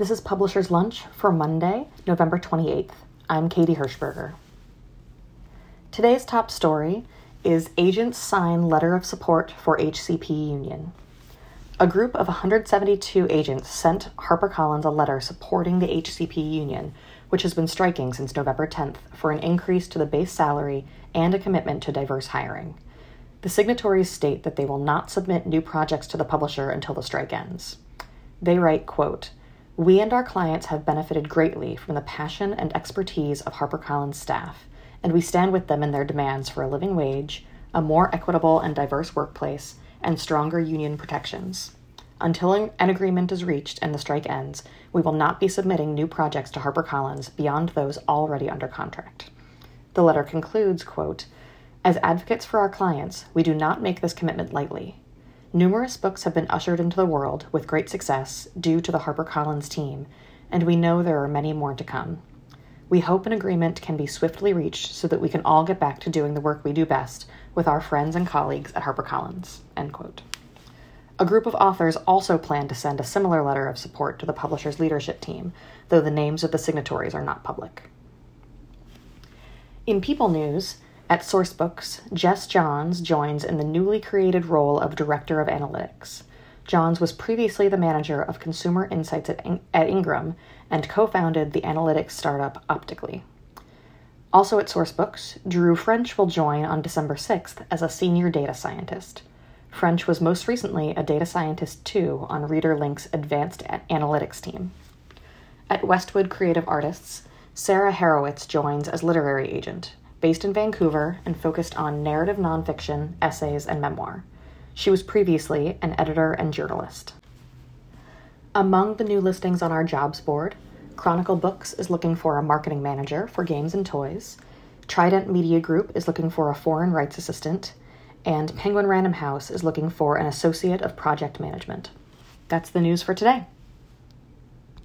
This is Publisher's Lunch for Monday, November 28th. I'm Katie Hirschberger. Today's top story is Agents Sign Letter of Support for HCP Union. A group of 172 agents sent HarperCollins a letter supporting the HCP union, which has been striking since November 10th, for an increase to the base salary and a commitment to diverse hiring. The signatories state that they will not submit new projects to the publisher until the strike ends. They write, quote, We and our clients have benefited greatly from the passion and expertise of HarperCollins staff, and we stand with them in their demands for a living wage, a more equitable and diverse workplace, and stronger union protections. Until an agreement is reached and the strike ends, we will not be submitting new projects to HarperCollins beyond those already under contract. The letter concludes, quote, As advocates for our clients, we do not make this commitment lightly. Numerous books have been ushered into the world with great success due to the HarperCollins team, and we know there are many more to come. We hope an agreement can be swiftly reached so that we can all get back to doing the work we do best with our friends and colleagues at HarperCollins. End quote. A group of authors also plan to send a similar letter of support to the publisher's leadership team, though the names of the signatories are not public. In People News, at Sourcebooks, Jess Johns joins in the newly created role of Director of Analytics. Johns was previously the manager of consumer insights at, In- at Ingram and co founded the analytics startup Optically. Also at Sourcebooks, Drew French will join on December 6th as a senior data scientist. French was most recently a data scientist too on ReaderLink's advanced analytics team. At Westwood Creative Artists, Sarah Harowitz joins as literary agent, based in Vancouver and focused on narrative nonfiction, essays, and memoir. She was previously an editor and journalist. Among the new listings on our jobs board, Chronicle Books is looking for a marketing manager for games and toys, Trident Media Group is looking for a foreign rights assistant, and Penguin Random House is looking for an associate of project management. That's the news for today.